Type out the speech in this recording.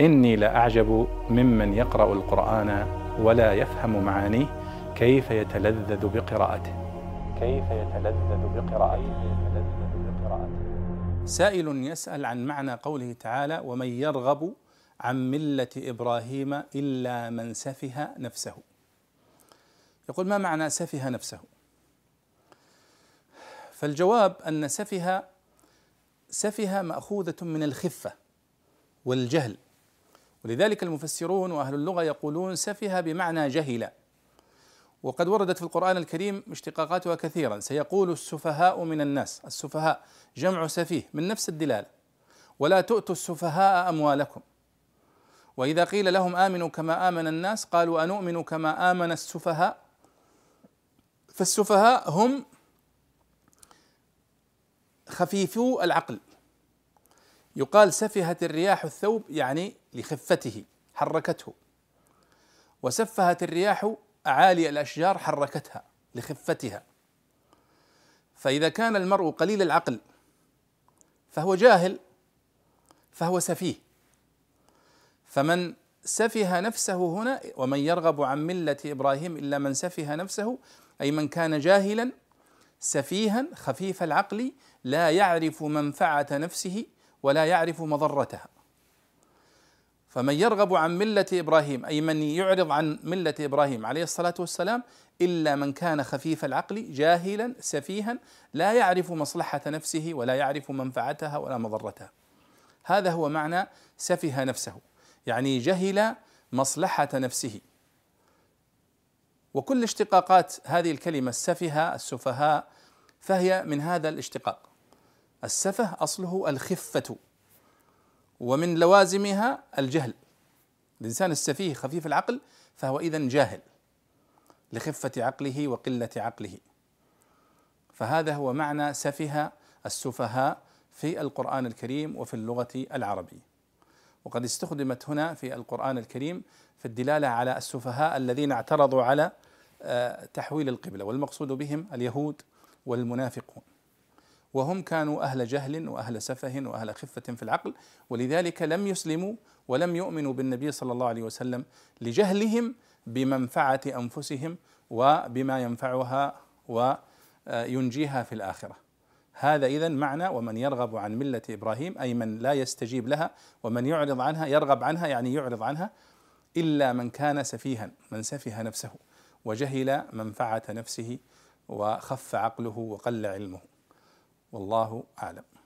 إني لأعجب ممن يقرأ القرآن ولا يفهم معانيه كيف يتلذذ بقراءته. كيف يتلذذ بقراءته. سائل يسأل عن معنى قوله تعالى ومن يرغب عن ملة إبراهيم إلا من سفه نفسه. يقول ما معنى سفه نفسه؟ فالجواب أن سفه سفه مأخوذة من الخفة والجهل. ولذلك المفسرون وأهل اللغة يقولون سفه بمعنى جهل. وقد وردت في القرآن الكريم اشتقاقاتها كثيرا. سيقول السفهاء من الناس السفهاء جمع سفيه من نفس الدلاله ولا تؤتوا السفهاء أموالكم. وإذا قيل لهم آمنوا كما آمن الناس قالوا أنؤمن كما آمن السفهاء؟ فالسفهاء هم خفيفو العقل. يقال سفهت الرياح الثوب يعني لخفته حركته. وسفهت الرياح أعالي الأشجار حركتها لخفتها. فإذا كان المرء قليل العقل فهو جاهل فهو سفيه. فمن سفه نفسه هنا ومن يرغب عن ملة إبراهيم إلا من سفه نفسه أي من كان جاهلا سفيها خفيف العقل لا يعرف منفعة نفسه ولا يعرف مضرتها. فمن يرغب عن ملة إبراهيم أي من يعرض عن ملة إبراهيم عليه الصلاة والسلام إلا من كان خفيف العقل جاهلا سفيها لا يعرف مصلحة نفسه ولا يعرف منفعتها ولا مضرتها. هذا هو معنى سفه نفسه يعني جهل مصلحة نفسه. وكل اشتقاقات هذه الكلمة السفه السفهاء فهي من هذا الاشتقاق. السفه أصله الخفة ومن لوازمها الجهل. الإنسان السفيه خفيف العقل فهو اذا جاهل لخفة عقله وقلة عقله. فهذا هو معنى سفه السفهاء في القرآن الكريم وفي اللغة العربية. وقد استخدمت هنا في القرآن الكريم في الدلالة على السفهاء الذين اعترضوا على آه، تحويل القبلة والمقصود بهم اليهود والمنافقون. وهم كانوا أهل جهل وأهل سفه وأهل خفة في العقل ولذلك لم يسلموا ولم يؤمنوا بالنبي صلى الله عليه وسلم لجهلهم بمنفعة أنفسهم وبما ينفعها وينجيها في الآخرة. هذا اذا معنى ومن يرغب عن ملة إبراهيم أي من لا يستجيب لها ومن يعرض عنها يرغب عنها يعني يعرض عنها إلا من كان سفيها من سفه نفسه وجهل منفعة نفسه وخف عقله وقل علمه والله أعلم.